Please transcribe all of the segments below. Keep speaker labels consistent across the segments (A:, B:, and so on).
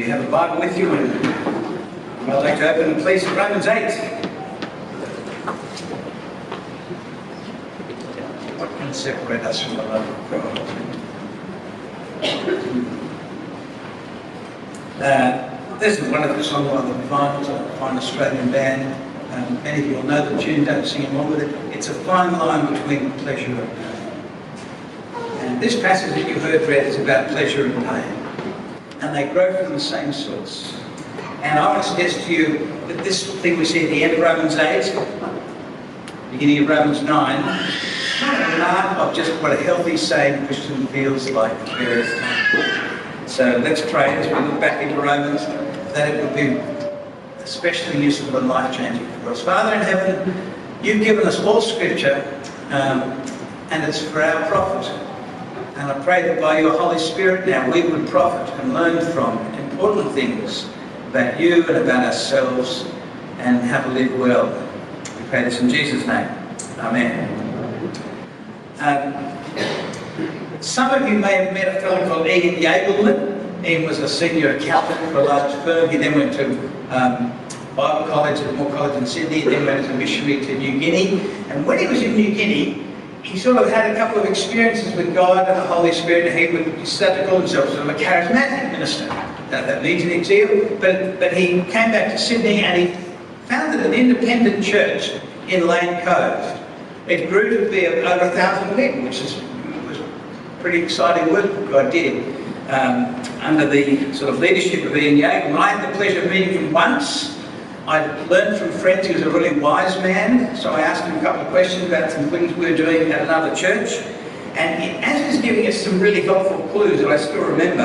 A: you have a Bible with you, and I'd like to open, the place of Romans 8. What can separate us from the love of God? Uh, this is one of the songs by the Divinyls, a fine Australian band. Um, many of you will know the tune, don't sing along with it. It's a fine line between pleasure and pain. And this passage that you heard read is about pleasure and pain and they grow from the same source. And I to suggest to you that this thing we see at the end of Romans 8, beginning of Romans 9, a mark of just what a healthy, sane Christian feels like at various times. So let's pray as we look back into Romans that it would be especially useful and life-changing for us. Father in heaven, you've given us all scripture um, and it's for our profit. And I pray that by your Holy Spirit now we would profit and learn from important things about you and about ourselves and how to live well. We pray this in Jesus' name. Amen. Um, some of you may have met a fellow called Ian Jagelman. Ian was a senior accountant for a large firm. He then went to um, Bible College at Moore College in Sydney, then went as a missionary to New Guinea. And when he was in New Guinea, he sort of had a couple of experiences with God and the Holy Spirit, and he would to call himself sort of a charismatic minister. That, that needs an example. But, but he came back to Sydney and he founded an independent church in Lane Cove. It grew to be over a thousand people, which is, was pretty exciting work God did. Um, under the sort of leadership of Ian Yagan. I had the pleasure of meeting him once I learned from friends he was a really wise man, so I asked him a couple of questions about some things we were doing at another church. And as he was giving us some really helpful clues that I still remember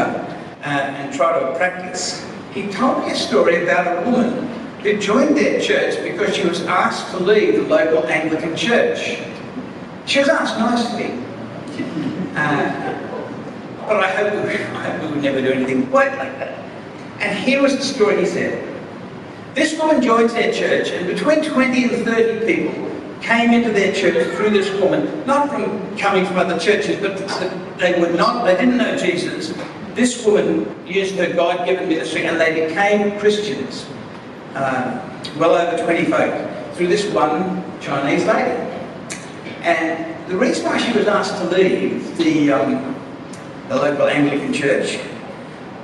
A: uh, and try to practice, he told me a story about a woman who joined their church because she was asked to leave the local Anglican church. She was asked nicely. Uh, but I hope, we, I hope we would never do anything quite like that. And here was the story he said. This woman joins their church, and between 20 and 30 people came into their church through this woman, not from coming from other churches, but they were not, they didn't know Jesus. This woman used her God-given ministry and they became Christians. Uh, well over 20 folk through this one Chinese lady. And the reason why she was asked to leave the, um, the local Anglican church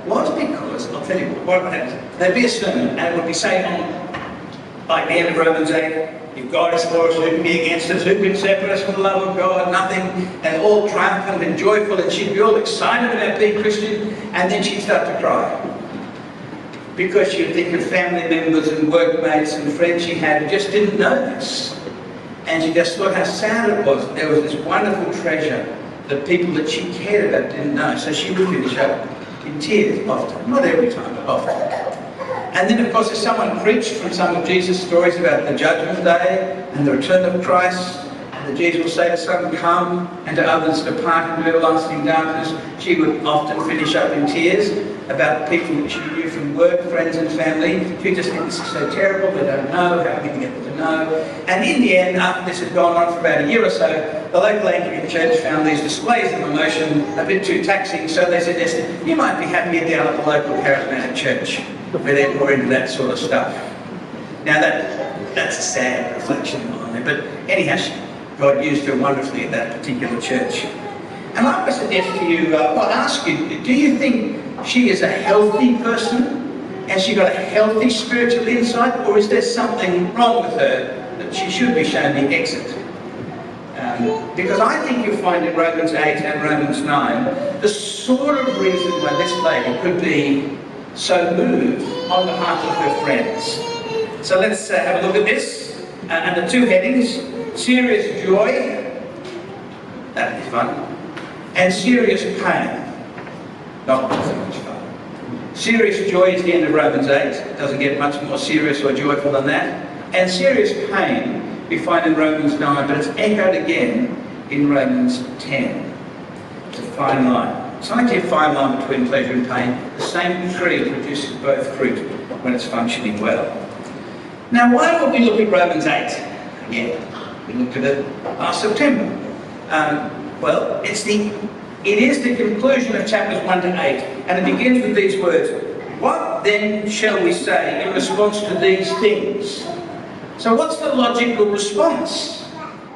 A: was because, I'll tell you what happened. There'd be a sermon, and it would be saying on, like the end of Romans 8, if God is for us, who can be against us? Who can separate us from the love of God? Nothing. And all triumphant and joyful, and she'd be all excited about being Christian, and then she'd start to cry. Because she'd think of family members and workmates and friends she had who just didn't know this. And she just thought how sad it was. There was this wonderful treasure that people that she cared about didn't know. So she would finish up in tears often, not every time, but often. And then, of course, if someone preached from some of Jesus' stories about the judgment day and the return of Christ, and that Jesus will say to some, come, and to others, depart into everlasting darkness, she would often finish up in tears about people that she knew from work, friends and family. She just think this is so terrible, they don't know, how can we get them to know? And in the end, after this had gone on for about a year or so, the local Anglican church found these displays of emotion a bit too taxing, so they suggested, you might be happier down at the local charismatic church, where they're more into that sort of stuff. Now that that's a sad reflection on it, but anyhow, God used her wonderfully at that particular church. And I would suggest to you, uh, well, ask you, do you think she is a healthy person? Has she got a healthy spiritual insight? Or is there something wrong with her that she should be shown the exit? Um, because I think you'll find in Romans 8 and Romans 9 the sort of reason why this lady could be so moved on behalf of her friends. So let's uh, have a look at this. Uh, and the two headings, serious joy, that'd be fun and serious pain. Not so much fun. Serious joy is the end of Romans 8. It doesn't get much more serious or joyful than that. And serious pain we find in Romans 9, but it's echoed again in Romans 10. It's a fine line. A fine line between pleasure and pain. The same tree produces both fruit when it's functioning well. Now, why would we look at Romans 8? Yeah, we looked at it last September. Um, well, it's the, it is the conclusion of chapters 1 to 8, and it begins with these words. What then shall we say in response to these things? So, what's the logical response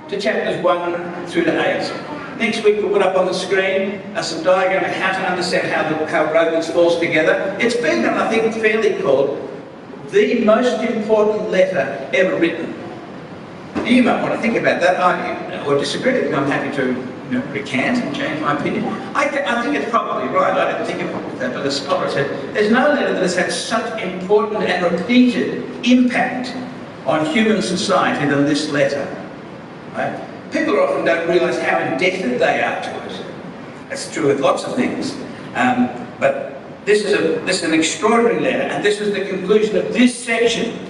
A: to chapters 1 through to 8? Next week, we'll put up on the screen uh, some diagram of how to understand how, the, how Romans falls together. It's been, I think, fairly called the most important letter ever written. You might want to think about that, I, or disagree with me. I'm happy to you know, recant and change my opinion. I, I think it's probably right. I don't think of that, but the scholar said there's no letter that has had such important and repeated impact on human society than this letter. Right? People often don't realise how indebted they are to it. That's true with lots of things. Um, but this is, a, this is an extraordinary letter, and this is the conclusion of this section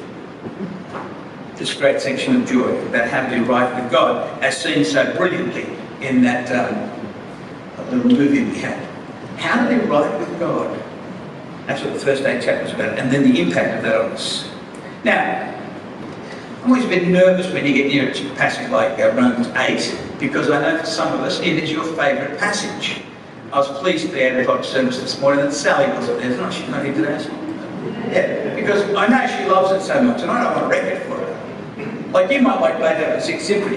A: this great section of joy about how to be right with God, as seen so brilliantly in that um, little movie we had. How to be right with God. That's what the first eight chapters are about, and then the impact of that on us. Now, always a bit nervous when you get near a passage like uh, Romans 8, because I know for some of us it is your favourite passage. I was pleased to at the 8 o'clock service this morning that Sally wasn't there. Not she's not here today. Yeah, because I know she loves it so much, and I don't want to wreck it for her. Like you might like Beethoven's Sixth Symphony,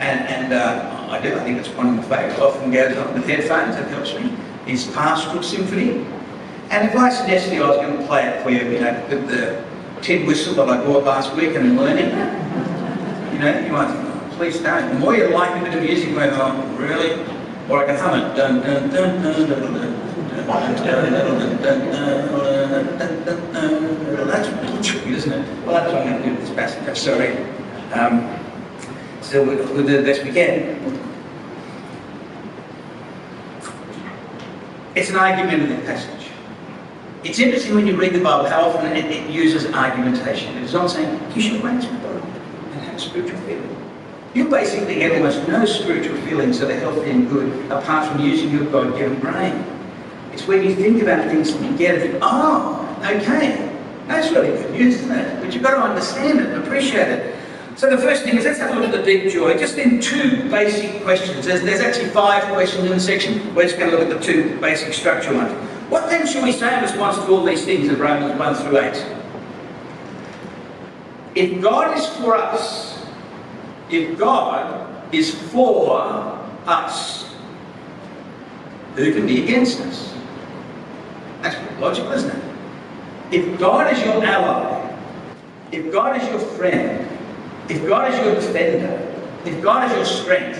A: and, and uh, I do, I think it's one of my favourites, often goes on with headphones, it helps me, is Pastoral Symphony. And if I suggested I was going to play it for you, you know, with the tin whistle that I bought last week and I'm learning, you know, you might think, oh, please don't. The more you like a bit of music, go, oh, really? Or I can hum it. Dun, dun, dun, dun, dun, dun. That's bullshit, isn't it? Well, that's what I'm going to do with this passage. I'm sorry. Um, so we'll, we'll do the best we can. It's an argumentative passage. It's interesting when you read the Bible how often it, it uses argumentation. It's not saying you should wait to God and have spiritual feeling. You basically get almost no spiritual feelings that are healthy and good apart from using your God-given brain. It's when you think about things and you get it, oh, okay, that's really good news, isn't it? But you've got to understand it and appreciate it. So the first thing is let's have a look at the deep joy, just in two basic questions. There's, there's actually five questions in the section. We're just going to look at the two basic structural ones. What then shall we say in response to all these things in Romans 1 through 8? If God is for us, if God is for us, who can be against us? That's logical, isn't it? If God is your ally, if God is your friend, if God is your defender, if God is your strength,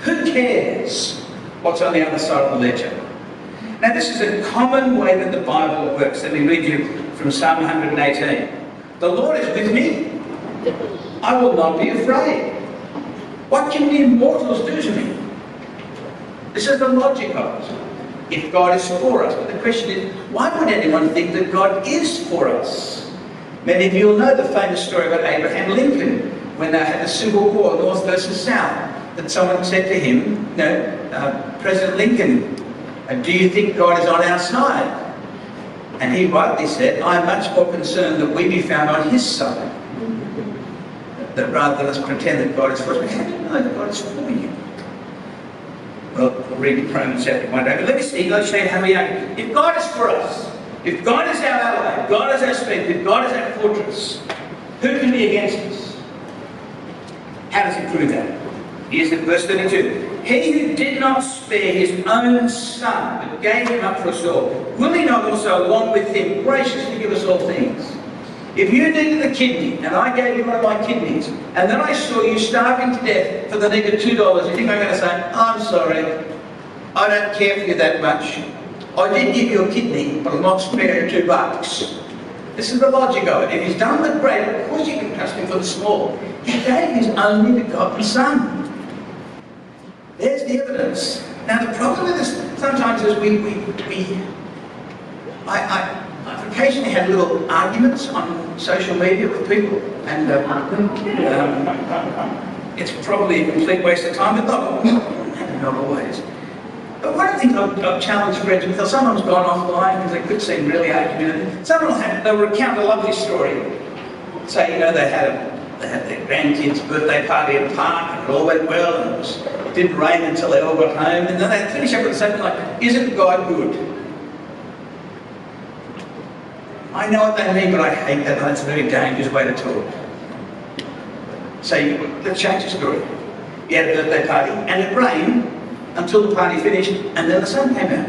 A: who cares what's on the other side of the ledger? Now, this is a common way that the Bible works. Let me read you from Psalm 118. The Lord is with me. I will not be afraid. What can the immortals do to me? This is the logic of it if God is for us. But the question is, why would anyone think that God is for us? Many of you will know the famous story about Abraham Lincoln when they had the Civil War, North versus South, that someone said to him, no, uh, President Lincoln, uh, do you think God is on our side? And he rightly said, I am much more concerned that we be found on his side. That rather than us pretend that God is for us, we have to know that God is for you. Well, we'll read Romans chapter 1 day. But let me see, let's how we are. If God is for us, if God is our ally, God is our strength, if God is our fortress, who can be against us? How does he prove that? Here's the verse 32. He who did not spare his own son, but gave him up for us all, will he not also along with him graciously give us all things? If you needed a kidney and I gave you one of my kidneys and then I saw you starving to death for the need of $2, you think I'm going to say, I'm sorry, I don't care for you that much. I did give you a kidney, but I'm not sparing two bucks. This is the logic of it. If he's done the great, of course you can trust him for the small. He gave his only begotten son. There's the evidence. Now the problem with this sometimes is we, we, we I, I I've occasionally had little arguments on social media with people, and um, um, it's probably a complete waste of time, but not, not always. But one of the things I've, I've challenged friends with, someone's gone offline because they could seem really argumentative. Someone will, have, they'll recount a lovely story. Say, you know, they had, a, they had their grandkid's birthday party at a park and it all went well and it, was, didn't rain until they all got home. And then they finish up with something like, isn't God good? I know what they mean, but I hate that. That's a very dangerous way to talk. So you, let's change the story. You had a birthday party, and it rained until the party finished, and then the sun came out.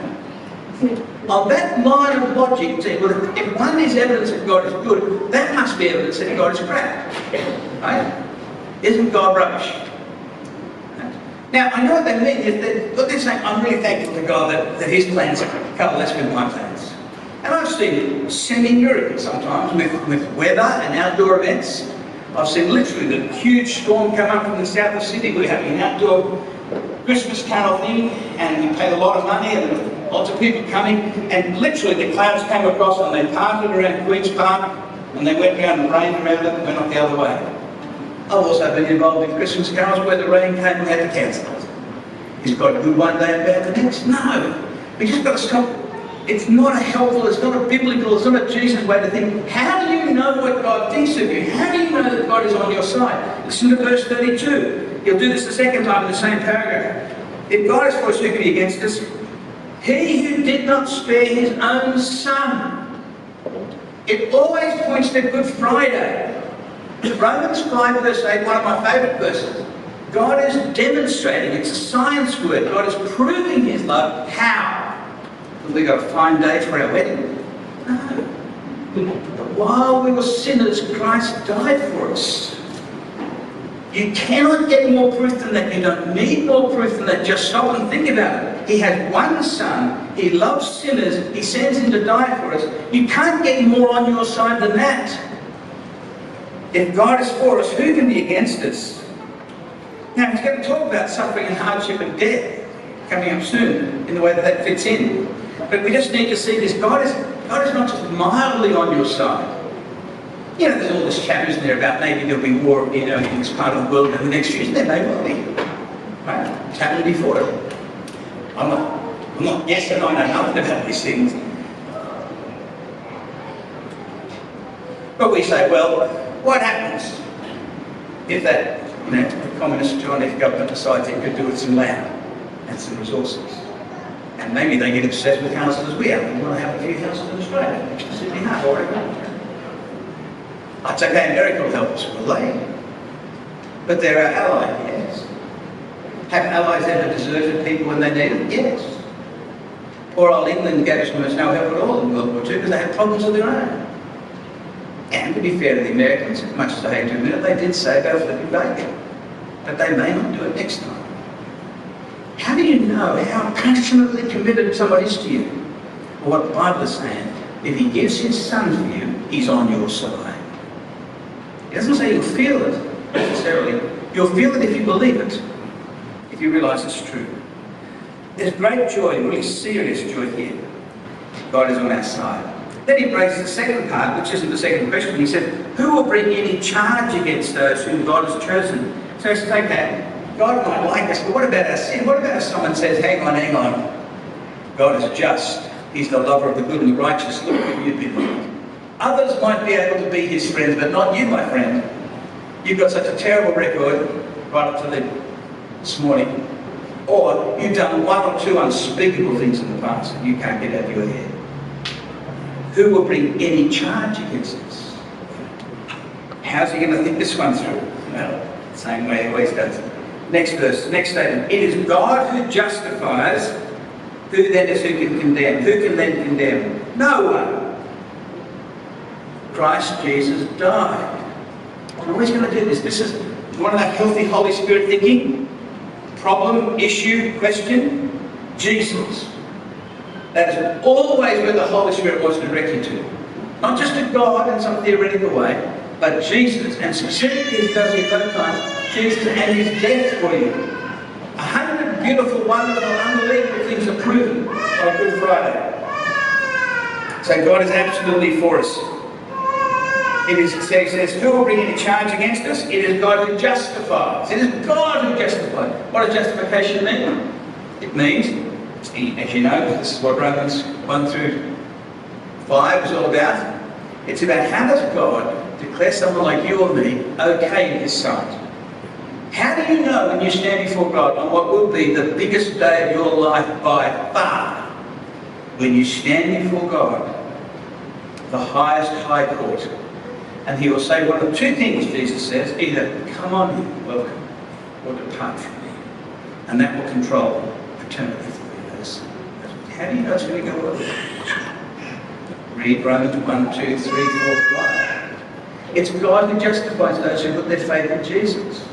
A: On that line of logic, say, well, if one is evidence that God is good, that must be evidence that God is crap. Right? Isn't God rubbish? Now, I know what they mean is that what they're saying, I'm really thankful to God that, that his plans less with my plans. And I've seen semi-miracles sometimes with, with weather and outdoor events. I've seen literally the huge storm come up from the south of Sydney. We're having an outdoor Christmas carol thing, and we paid a lot of money, and lots of people coming, and literally the clouds came across and they parted around Queen's Park, and they went around and rained around it and went off the other way. I've also been involved in Christmas carols where the rain came and had to cancel it. Is God good one day and bad the next? No. We just got to stop. It's not a helpful, it's not a biblical, it's not a Jesus way to think. How do you know what God thinks of you? How do you know that God is on your side? Listen to verse 32. He'll do this the second time in the same paragraph. If God is for us, who can be against us? He who did not spare his own son. It always points to Good Friday. Romans 5 verse 8, one of my favourite verses. God is demonstrating, it's a science word, God is proving his love. How? we got a fine day for our wedding? No. But while we were sinners, Christ died for us. You cannot get more proof than that. You don't need more proof than that. Just stop and think about it. He had one son. He loves sinners. He sends him to die for us. You can't get more on your side than that. If God is for us, who can be against us? Now, he's going to talk about suffering and hardship and death coming up soon in the way that that fits in. But we just need to see this. God is, God is not just mildly on your side. You know, there's all this chatter isn't there, about maybe there'll be war, you know, in this part of the world in the next year. There may well be. Right? It's happened before. I'm not, I'm not, yes and I know nothing about these things. But we say, well, what happens if that communist Chinese government decides it could do with some land and some resources? And maybe they get obsessed with houses as we are. We want to have a few houses in Australia, Sydney Harbour, whatever. That's okay, America will help us, will they? Eh? But they're our ally, yes. Have allies ever deserted people when they needed? Yes. Poor old England gave us almost no help at all in World War II because they had problems of their own. And to be fair to the Americans, as much as I hate to admit it, they did say go flipping bacon. But they may not do it next time. How do you know how passionately committed somebody is to you? Well, what the Bible is saying, if he gives his son for you, he's on your side. It doesn't say you'll feel it necessarily. You'll feel it if you believe it, if you realize it's true. There's great joy, really serious joy here. God is on our side. Then he brings the second part, which isn't the second question. He said, Who will bring any charge against those whom God has chosen? So it's like that. God might like us, but what about our sin? What about if someone says, Hang on, hang on. God is just. He's the lover of the good and the righteous. Look what you've been. Others might be able to be his friends, but not you, my friend. You've got such a terrible record right up to this morning. Or you've done one or two unspeakable things in the past and you can't get out of your head. Who will bring any charge against us? How's he going to think this one through? Well, same way he always does. Next verse, next statement. It is God who justifies. Who then is who can condemn? Who can then condemn? No one. Christ Jesus died. I'm always going to do this. This is one of that healthy Holy Spirit thinking. Problem, issue, question. Jesus. That is always where the Holy Spirit wants to direct you to. Not just to God in some theoretical way, but Jesus. And specifically, he does it both times, Jesus and his death for you. A hundred beautiful, wonderful, unbelievable things are proven on Good Friday. So God is absolutely for us. It is, it says, who will bring any charge against us? It is God who justifies. It is God who justifies. What does justification mean? It means, as you know, this is what Romans 1 through 5 is all about. It's about how does God declare someone like you or me okay in His sight? How do you know when you stand before God on what will be the biggest day of your life by far? When you stand before God the highest high court. And he will say one of two things, Jesus says, either come on welcome, or depart from me. And that will control eternity To go well? Read Romans 1, 2, 3, 4, 5. It's God who justifies those who put their faith in Jesus.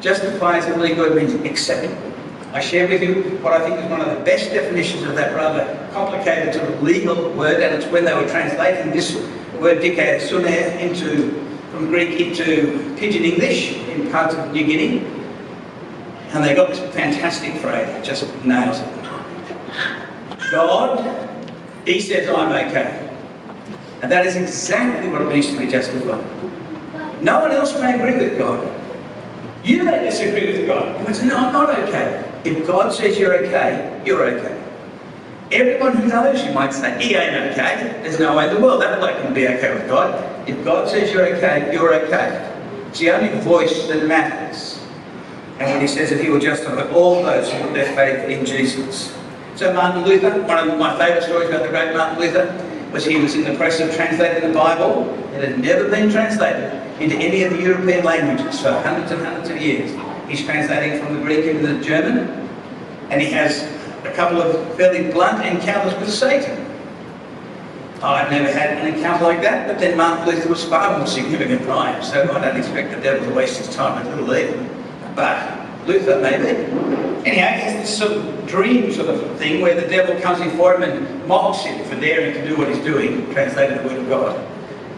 A: Justifies in legal means acceptable. I share with you what I think is one of the best definitions of that rather complicated sort of legal word, and it's when they were translating this word dikaiosune into from Greek into Pidgin English in parts of New Guinea, and they got this fantastic phrase. Just nails it. God, He says I'm okay. And that is exactly what it means to be justified. No one else may agree with God. You may disagree with God. You may say, no, I'm not okay. If God says you're okay, you're okay. Everyone who knows you might say, he ain't okay. There's no way in the world that bloke can be okay with God. If God says you're okay, you're okay. It's the only voice that matters. And when he says that he will justify all those who put their faith in Jesus. So Martin Luther, one of my favourite stories about the great Martin Luther, was he was in the process of translating the Bible. It had never been translated into any of the European languages for hundreds and hundreds of years. He's translating from the Greek into the German, and he has a couple of fairly blunt encounters with Satan. I've never had an encounter like that, but then Martin Luther was far more significant than I am, so I don't expect the devil to waste his time with little evil. But Luther, maybe. Anyhow, he has this sort of dream sort of thing where the devil comes before him and mocks him for daring to do what he's doing, translated the word of God.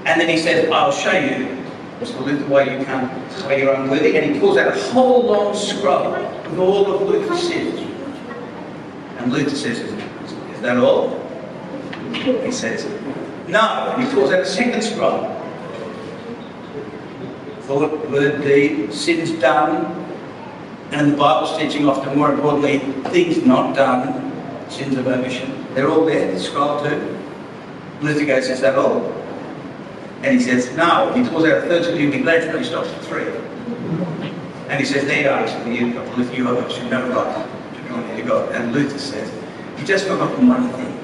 A: And then he says, I'll show you, Mr. Luther, why you can't, why you're unworthy. And he pulls out a whole long scroll with all of Luther's sins. And Luther says, is that all? He says, no. He pulls out a second scroll. Thought, word, deed, sins done, and the Bible's teaching often more importantly, things not done, sins of omission. They're all there, the scroll too. Luther goes, is that all? And he says, no. He pulls out a third scroll, you'll be glad when he stops at three. And he says, there you are, you, Luther, you have actually no right to draw near to God. And Luther says, you just forgotten one thing.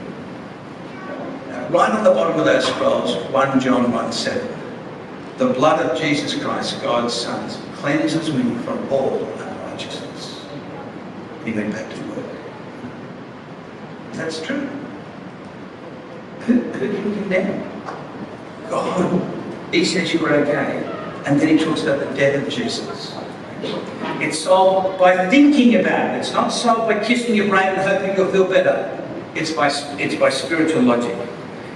A: Uh, right on the bottom of those scrolls, 1 John 1 7. The blood of Jesus Christ, God's Son, cleanses me from all. He went back to work. That's true. Who, condemn? God. He says you were okay. And then he talks about the death of Jesus. It's solved by thinking about it. It's not solved by kissing your brain and hoping you'll feel better. It's by, it's by spiritual logic.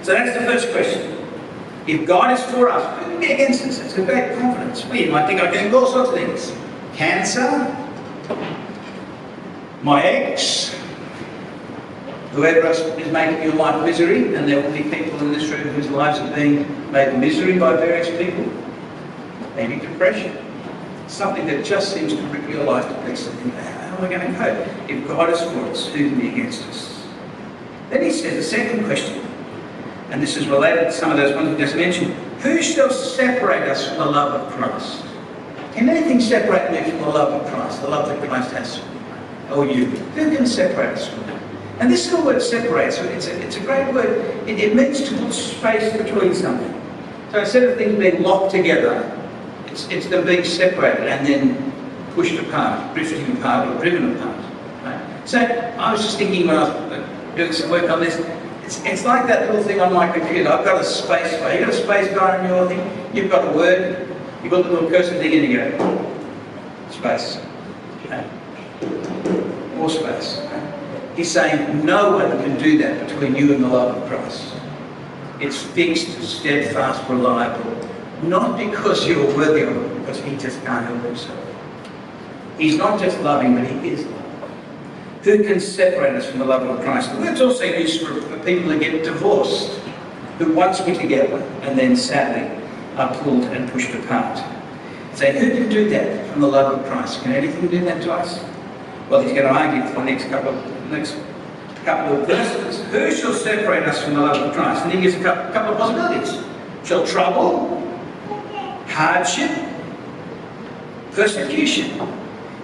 A: So that's the first question. If God is for us, who be against us? It's a great confidence. We might think I can do all sorts of things. Cancer, my ex, whoever else is making your life misery, and there will be people in this room whose lives are being made misery by various people. Maybe depression. Something that just seems to rip your life to pieces. How am I going to cope? If God is for us, who can be against us? Then he says the second question, and this is related to some of those ones we just mentioned. Who shall separate us from the love of Christ? Can anything separate me from the love of Christ, the love that Christ has for me? Or you? Who can separate us from that? And this little word separates, it's a, it's a great word. It, it means to put space between something. So instead of things being locked together, it's, it's them being separated and then pushed apart, drifting apart or driven apart. Right? So I was just thinking when I was doing some work on this, it's, it's like that little thing on my computer. I've got a space bar. You've got a space bar in your thing. You've got a word. You've got the little cursor thing and you go, space. More space. He's saying no one can do that between you and the love of Christ. It's fixed, steadfast, reliable. Not because you're worthy of it, because he just can't help himself. He's not just loving, but he is loving. Who can separate us from the love of Christ? The word's also used for, for people who get divorced, who once were together and then sadly are pulled and pushed apart. Say, who can do that from the love of Christ? Can anything do that to us? Well, he's going to argue for the next couple of, next couple of verses. Who shall separate us from the love of Christ? And he gives a couple, of possibilities. Shall trouble, hardship, persecution.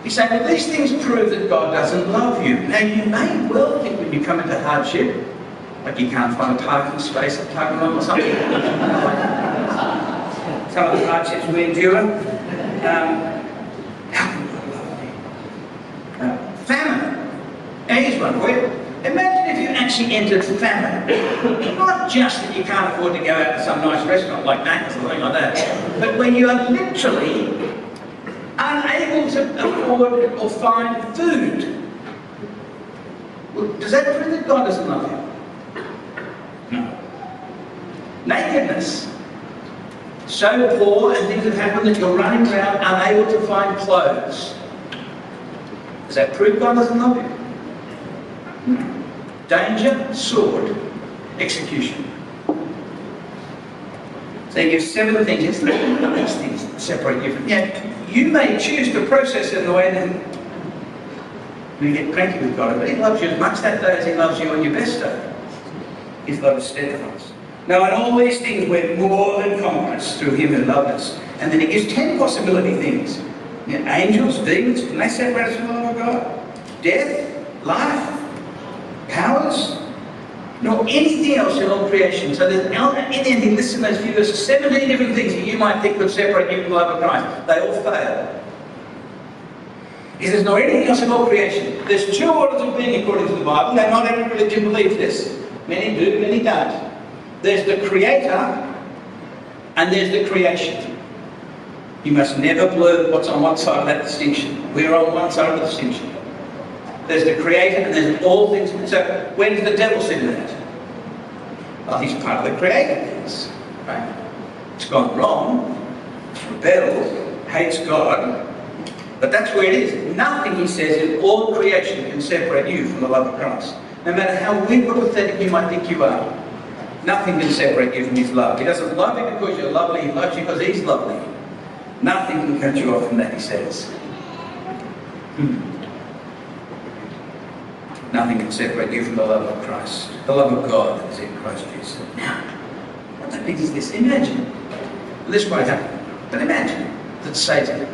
A: He's saying, well, these things prove that God doesn't love you. Now, you may well think when you come into hardship, Like you can't find a parking space at Tuggeranong or something. Some of the hardships we endure. Um, how can God love you? Uh, famine. Here's one. Imagine if you actually entered famine. Not just that you can't afford to go out to some nice restaurant like that or something like that, but when you are literally unable to afford or find food. Does that prove that God doesn't love you? No. Nakedness. So poor and things have happened that you're running around unable to find clothes. Does that prove God doesn't love you? Danger, sword, execution. So he gives seven things. Not these things separate you from. Yeah, you may choose to process it in the way that you get cranky with God, but He loves you as much that day as He loves you on your best day. His love is steadfast. Now, in all these things, we're more than conquerors through Him who loved us. And then He gives ten possibility things. You know, angels, demons, can they separate us from the love of God? Death, life, powers, nor anything else in all creation. So there's anything, listen to those few verses, 17 different things that you might think would separate you from the love of Christ. They all fail. He says, nor anything else in all creation. There's two orders of being according to the Bible. Now, not every religion believes this. Many do, many don't. There's the Creator, and there's the creation. You must never blur what's on one side of that distinction. We're on one side of the distinction. There's the creator and there's all things. So where does the devil sit in that? Well, he's part of the creator things. Right? It's gone wrong, it's rebelled, hates God. But that's where it is. Nothing, he says, in all creation can separate you from the love of Christ. No matter how weak or pathetic you might think you are, nothing can separate you from his love. He doesn't love you because you're lovely, he loves you because he's lovely. Nothing can cut you off from that, he says. Hmm. Nothing can separate you from the love of Christ, the love of God that is in Christ Jesus. Now, what the means is this imagine, this won't happen, but imagine that Satan,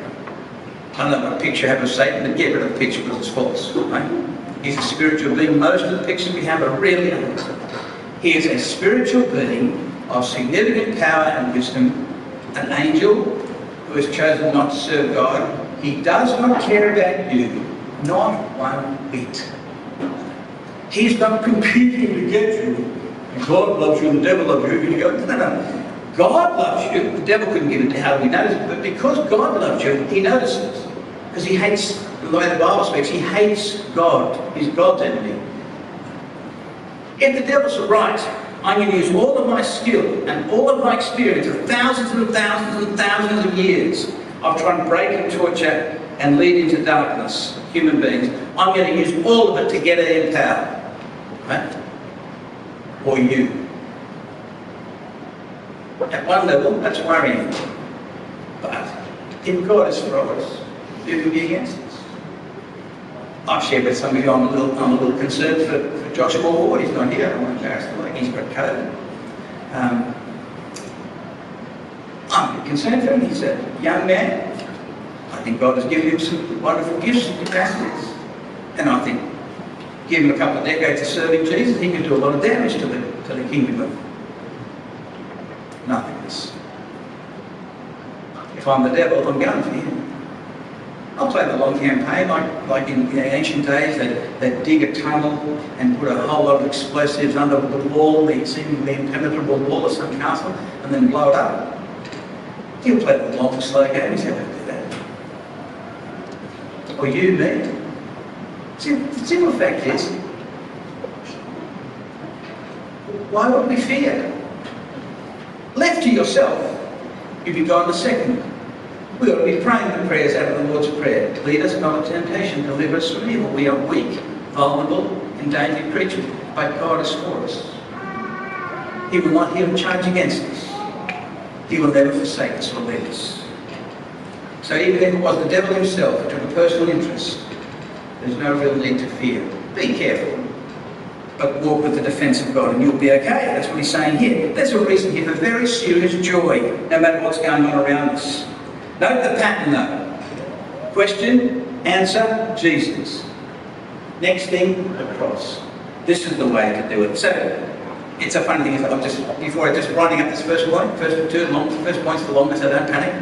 A: I don't know what picture have of Satan, but get rid of the picture because it's false. Right? He's a spiritual being. Most of the pictures we have are really aren't. He is a spiritual being of significant power and wisdom, an angel who has chosen not to serve God. He does not care about you, not one bit. He's not competing to get you. God loves you and the devil loves you. And you go, no, no. no. God loves you. The devil couldn't get into do we notice it? But because God loves you, he notices. Because he hates, the way the Bible speaks, he hates God. He's God's enemy. If the devil's right, I'm going to use all of my skill and all of my experience of thousands and thousands and thousands of years of trying to break and torture and lead into darkness human beings. I'm going to use all of it to get it in power right? Or you. At one level, that's worrying. But if God is for us, who will be against us? I've shared with some of you, I'm a little, I'm a little concerned for, for Joshua Ward. He's not here. I don't want to embarrass him. Like he's got COVID. Um, I'm concerned for him. He's a young man. I think God has given him some wonderful gifts and capacities. And I think give him a couple of decades of serving Jesus, he can do a lot of damage to the, to the kingdom of nothingness. If I'm the devil, I'm going for him. I'll play the long campaign, like, like in, in ancient days, they, they dig a tunnel and put a whole lot of explosives under the wall, the seemingly impenetrable wall of some castle, and then blow it up. He'll play the long, slow game, he's happy to do that. Or you, me. See, the simple fact is, why would we fear? Left to yourself, you'd be gone a second. We ought to be praying the prayers out of the Lord's Prayer. Lead us not into temptation, deliver us from evil. We are weak, vulnerable, and endangered creatures, but God is for us. He will not a charge against us. He will never forsake us or leave us. So even if it was the devil himself who took a personal interest there's no real need to fear. Be careful, but walk with the defence of God and you'll be okay. That's what he's saying here. There's a reason here for very serious joy, no matter what's going on around us. Note the pattern though. Question, answer, Jesus. Next thing, the cross. This is the way to do it. So, it's a funny thing, I'm just, before I just writing up this first point, first two long, first point's the longest, so don't panic.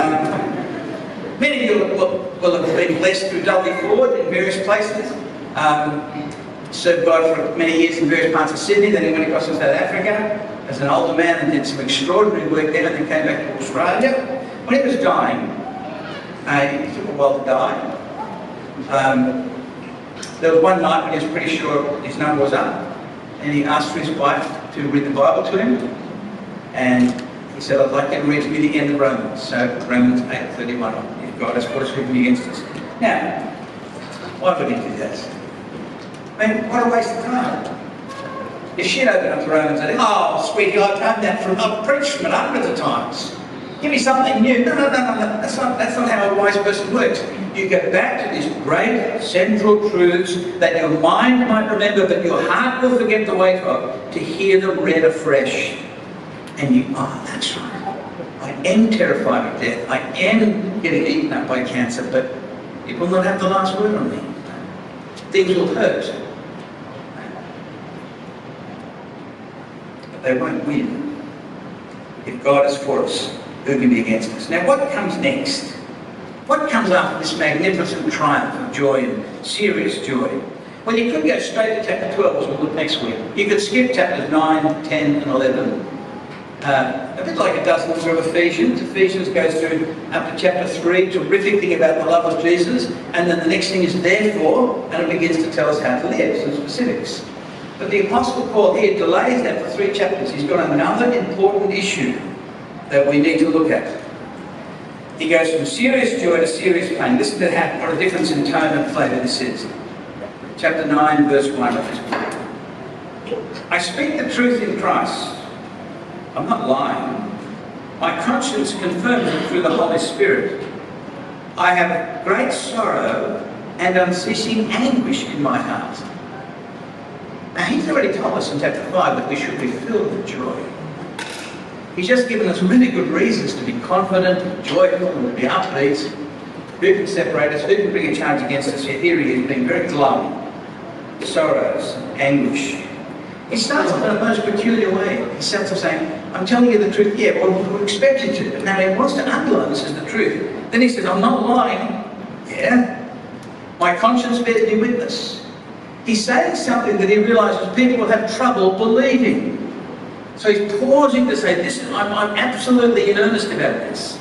A: Um, many of you will, will, have been blessed through Dudley Ford in various places. Um, served God for many years in various parts of Sydney, then he went across to South Africa as an older man and did some extraordinary work there, and then came back to Australia. When he was dying, uh, he took a while to die. Um, there was one night when he was pretty sure his number was up, and he asked for his wife to read the Bible to him, and he said, I'd like you to read to me the end of Romans. So Romans 8.31, if God has brought with against us. Now, why would he do that? I mean, what a waste of time. If she'd opened up the Romans said, oh, sweetie, I've done that from, I've preached from it hundreds of times. Give me something new. No, no, no, no, no. That's not, that's not how a wise person works. You get back to these great central truths that your mind might remember, but your heart will forget the weight of, to hear them read afresh. And you, oh, that's right. Am terrified of death. I am getting eaten up by cancer, but it will not have the last word on me. Things will hurt. But they won't win. If God is for us, who can be against us? Now, what comes next? What comes after this magnificent triumph of joy and serious joy? Well, you could go straight to chapter 12, as we'll look next week. You could skip chapters 9, 10, and 11. Uh, a bit like it does through Ephesians. Ephesians goes through up to chapter 3, terrific thing about the love of Jesus, and then the next thing is therefore, and it begins to tell us how to live, some specifics. But the Apostle Paul here delays that for three chapters. He's got another important issue that we need to look at. He goes from serious joy to serious pain. To how, what a difference in tone and flavour this is. Chapter 9, verse 1 of this I speak the truth in Christ. I'm not lying. My conscience confirms it through the Holy Spirit. I have great sorrow and unceasing anguish in my heart. Now, he's already told us in chapter 5 that we should be filled with joy. He's just given us really good reasons to be confident, joyful, and to be upbeat. Who can separate us? Who can bring a charge against us? Yet here he is being very glum. Sorrows, anguish. He starts in a most peculiar way. Starts off saying, I'm telling you the truth. Yeah, well, we expect you to. Now he wants to underline this as the truth. Then he says, I'm not lying. Yeah. My conscience bears me witness. He's saying something that he realizes people will have trouble believing. So he's pausing to say, this is, I'm, I'm absolutely in earnest about this.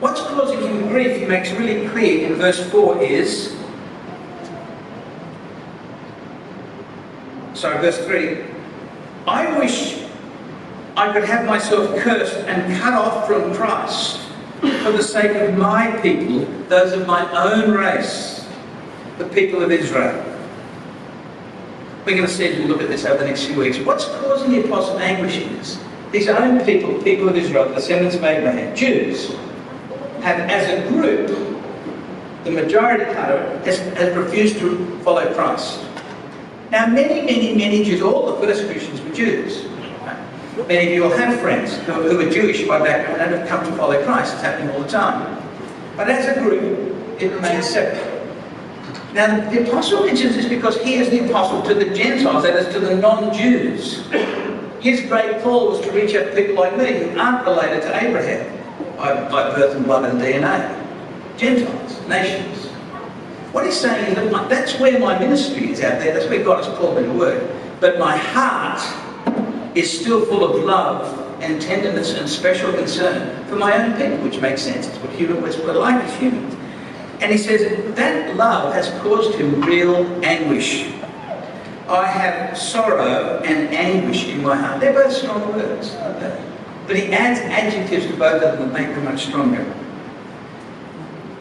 A: What's causing him grief, he makes really clear in verse 4 is, sorry, verse 3, I wish I could have myself cursed and cut off from Christ for the sake of my people, those of my own race, the people of Israel. We're going to see as we look at this over the next few weeks. What's causing the apostle anguish in this? These own people, people of Israel, the descendants of Abraham, Jews, have as a group, the majority part has, has refused to follow Christ. Now, many, many, many Jews, all the first Christians were Jews. Many of you will have friends who, are Jewish by background and have come to follow Christ. It's happening all the time. But as a group, it remains separate. Now, the apostle mentions this because he is the apostle to the Gentiles, that is, to the non-Jews. His great call was to reach out to people like me who aren't related to Abraham by, by birth and blood and DNA. Gentiles, nations. What he's saying is that that's where my ministry is out there, that's where God has called me to work. But my heart is still full of love and tenderness and special concern for my own people, which makes sense. It's what, human, it's what life is human. And he says, that love has caused him real anguish. I have sorrow and anguish in my heart. They're both strong words, aren't they? But he adds adjectives to both of them that make them much stronger.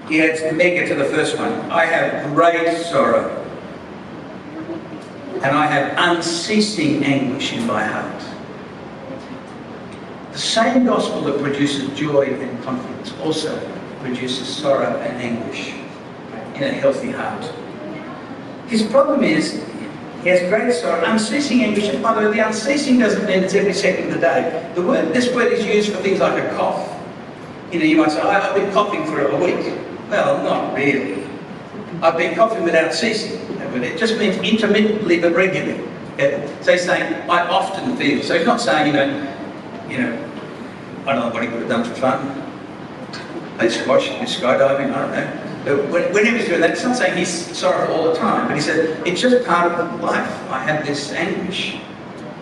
A: He make it to the first one. I have great sorrow. And I have unceasing anguish in my heart. The same gospel that produces joy and confidence also produces sorrow and anguish in a healthy heart. His problem is he has great sorrow, unceasing anguish, by the way, the unceasing doesn't mean it's every second of the day. The word, this word is used for things like a cough. You know, you might say, I've been coughing for a week. Well, not really. I've been coughing without ceasing. But it just means intermittently but regularly. So he's saying, I often feel. So he's not saying, you know, you know, I don't know what he would have done for fun. Play squash, do skydiving, I don't know. But when, whenever he's doing that, it's not saying he's sorrowful all the time, but he said, it's just part of life. I have this anguish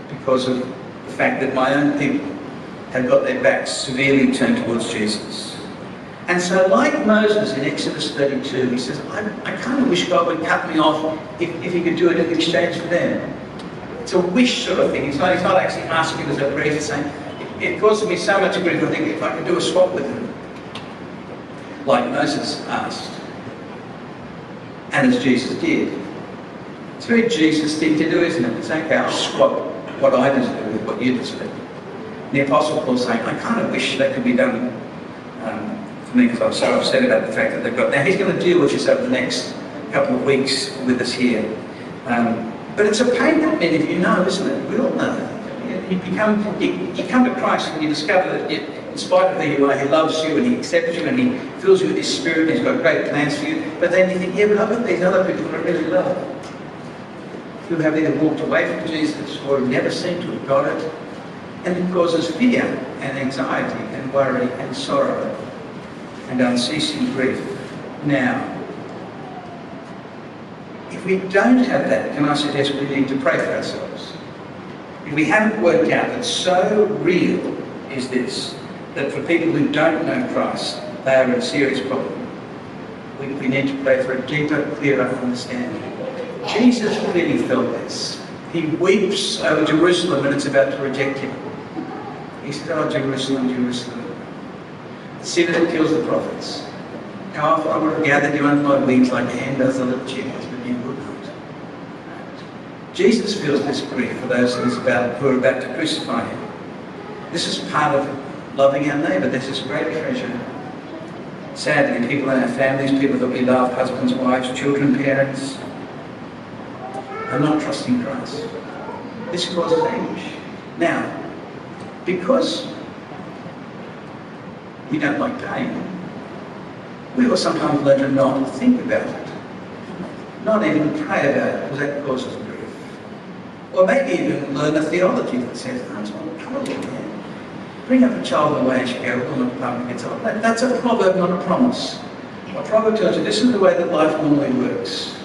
A: because of the fact that my own people have got their backs severely turned towards Jesus. And so, like Moses in Exodus 32, he says, I, I kind of wish God would cut me off if, if he could do it in exchange for them. It's a wish sort of thing. He's not, he's not actually asking as a he's saying, it, it causes me so much grief, I think if I could do a swap with him, like Moses asked, and as Jesus did. It's a very Jesus thing to do, isn't it? It's okay, I'll swap what I deserve with what you deserve. The Apostle Paul's saying, I kind of wish that could be done me because I'm so upset about the fact that they've got. Now, he's going to deal with this over the next couple of weeks with us here. Um, but it's a pain that many of you know, isn't it? We all know. You become, you, you come to Christ and you discover that you, in spite of who you are, He loves you and He accepts you and He fills you with His Spirit and He's got great plans for you. But then you think, yeah, but I've got these other people that I really love who have either walked away from Jesus or never seem to have got it. And it causes fear and anxiety and worry and sorrow and unceasing grief. Now, if we don't have that, can I suggest we need to pray for ourselves? If we haven't worked out that so real is this, that for people who don't know Christ, they are in serious problem, we, we need to pray for a deeper, clearer understanding. Jesus really felt this. He weeps over Jerusalem and it's about to reject him. He said, Oh, Jerusalem, Jerusalem, city that kills the prophets. How often I would have gathered you under my wings like a hen does the little chickens, but you would not. Jesus feels this grief for those who are about to crucify him. This is part of loving our neighbour. This is great treasure. Sadly, people in our families, people that we love, husbands, wives, children, parents, are not trusting Christ. This causes anguish. Now, because we don't like pain, we will sometimes learn to not think about it. Not even pray about it, because that causes grief. Or maybe even learn a theology that says, oh, it's not trouble, man. Bring up a child in the way and she goes, oh, the apartment gets old. That, that's a proverb, not a promise. A proverb tells you this is the way that life normally works.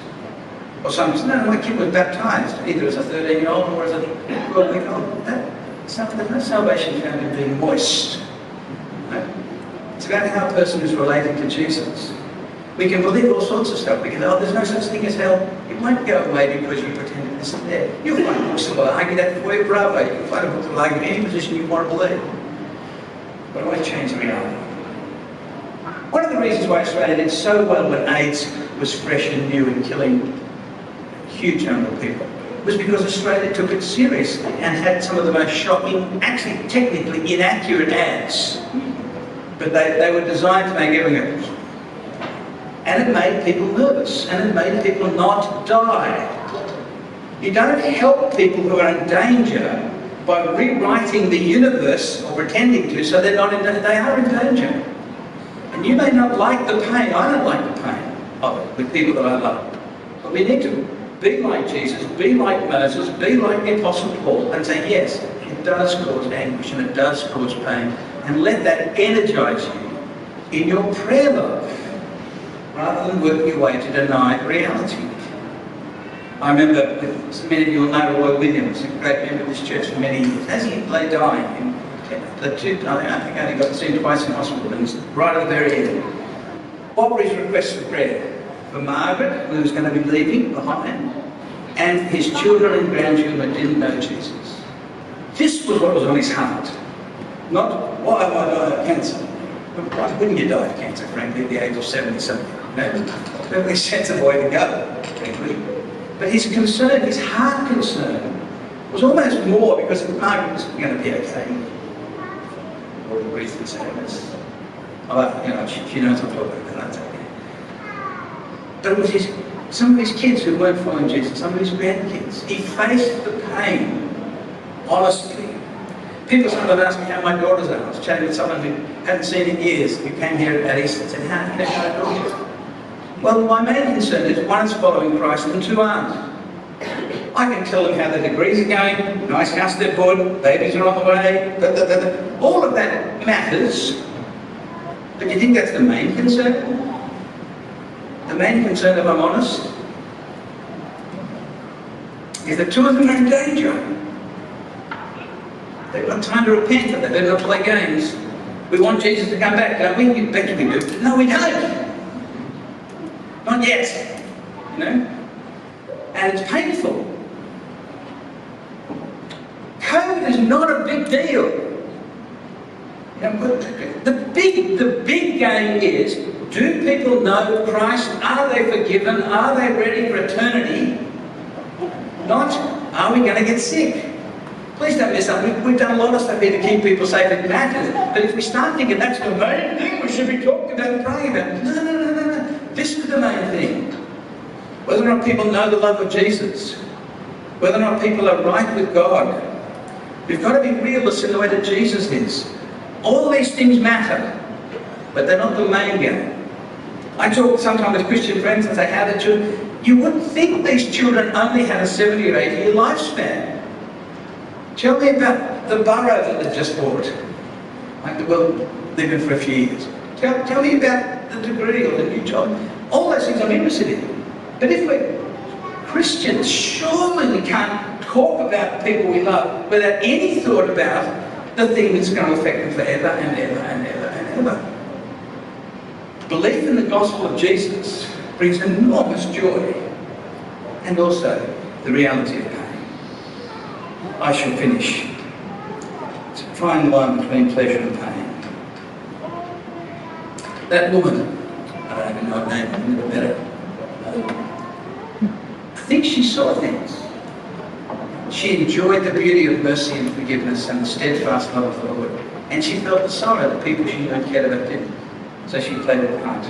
A: Or someone says, no, my kid was baptized, either as a 13 year old or as a 12-year-old. That, no salvation found in being moist. It's about how a person is relating to Jesus. We can believe all sorts of stuff. We can, oh, there's no such thing as hell. It won't go away because you pretend it isn't there. You'll find books that will argue that for you, bravo. You can find a book that will argue any position you want to believe. But always change the reality. One of the reasons why Australia did so well when AIDS was fresh and new and killing a huge number of people was because Australia took it seriously and had some of the most shocking, actually technically inaccurate ads. But they, they were designed to make everything and it made people nervous, and it made people not die. You don't help people who are in danger by rewriting the universe, or pretending to, so they're not in danger. They are in danger. And you may not like the pain. I don't like the pain of it with people that I love. But we need to be like Jesus, be like Moses, be like the Apostle Paul, and say, yes, it does cause anguish and it does cause pain. And let that energize you in your prayer life rather than working your way to deny reality. I remember, many of you know Roy Williams, a great member of this church for many years, as he lay dying, in the two, I think only got seen twice in hospital, and right at the very end. What requests for prayer? For Margaret, who was going to be leaving behind, and his children and grandchildren didn't know Jesus. This was what was on his heart. Not, why have I died of cancer? But why wouldn't you die of cancer, frankly, at the age of 70 something? Perfectly sensible way to go, frankly. But his concern, his heart concern, was almost more because the Margaret was going to be okay. Or the reason sadness. Oh, you know, she, she knows I'm talking about that, okay. But it was his, some of his kids who weren't following Jesus, some of his grandkids. He faced the pain honestly. People sometimes ask me how my daughters are. I was chatting with someone who hadn't seen in years, who came here at Easter and said, how, are daughters? Well, my main concern is one is following Christ and two aren't. I can tell them how the degrees are going, nice house they've bought, babies are on the way, all of that matters. But you think that's the main concern? The main concern, if I'm honest, is that two of them are in danger. They've got time to repent and they better not play games. We want Jesus to come back, don't we? You bet we do. No, we don't. Not yet. You know? And it's painful. COVID is not a big deal. You know, the big, the big game is, do people know Christ? Are they forgiven? Are they ready for eternity? Not, are we going to get sick? Please don't miss. We've, we've, done a lot of stuff here to keep people safe. It matters. But if we start thinking that's the main thing we should be talking about and praying about, no, no, no, no, no. This is the main thing. Whether or not people know the love of Jesus, whether or not people are right with God, we've got to be realists in the way that Jesus is. All these things matter, but they're not the main game. I talk sometimes with Christian friends and say, how did you? You wouldn't think these children only had a 70 or 80 year lifespan. Tell me about the borough that they just bought. Like, well, they've been for a few years. Tell, tell me about the degree or the new job. All those things I'm interested in. But if we're Christians, surely we can't talk about people we love without any thought about the thing that's going to affect them forever and ever and ever and ever. Belief in the gospel of Jesus brings enormous joy and also the reality of. I shall finish. It's a fine line between pleasure and pain. That woman, I don't even know her name, I. I think she saw things. She enjoyed the beauty of mercy and forgiveness and the steadfast love of the Lord. And she felt the sorrow that people she knew cared about didn't. So she played her part.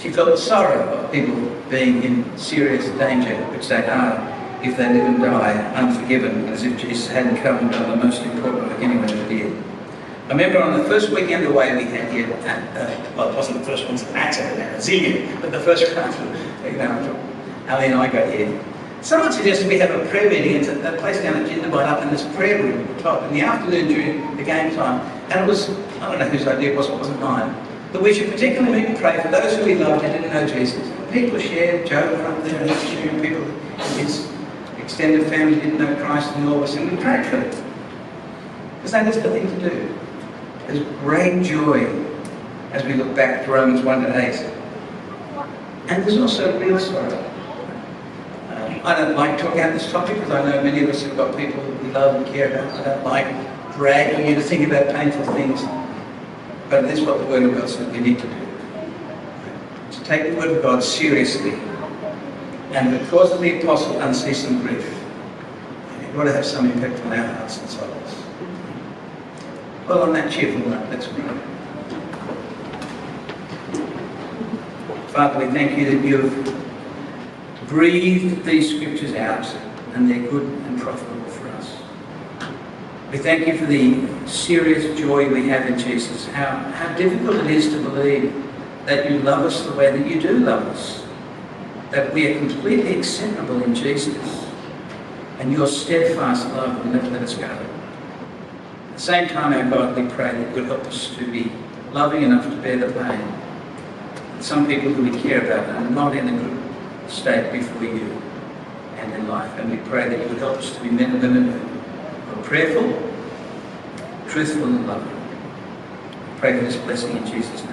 A: She felt the sorrow of people being in serious danger, which they are if they live and die unforgiven, as if Jesus hadn't come and done the most important work anyone ever did. I remember on the first weekend away we had here, at, uh, well, it wasn't the first one, at a zillion, but the first one, know, Ali and I got here. Someone suggested we have a prayer meeting. It's a, place down at Jindabyne up in this prayer room at the top in the afternoon during the game time. And it was, I don't know whose idea it was, it wasn't mine that we should particularly meet and pray for those who we loved and didn't know Jesus. People shared, Joe up there and sharing people, in his extended family didn't know Christ and all us, and we prayed for them. Because that's the thing to do. There's great joy as we look back to Romans 1 to 8. And there's also real sorrow. Um, I don't like talking about this topic because I know many of us have got people we love and care about. I don't like dragging you to think about painful things. But this is what the Word of God says we need to do. To take the Word of God seriously. And because of the apostle unceasing grief, it's got to have some impact on our hearts and souls. Well, on that cheerful note, let's pray. Father, we thank you that you have breathed these scriptures out and they're good and profitable for us. we thank you for the serious joy we have in Jesus. How, how difficult it is to believe that you love us the way that you do love us. That we are completely acceptable in Jesus. And your steadfast love will never let us go. At the same time, our God, we pray that you would help us to be loving enough to bear the pain. Some people who we care about are not in a good state before you and in life. And we pray that you would help us to be men and women who are prayerful, truthful, and loving. Pray for this blessing in Jesus' name.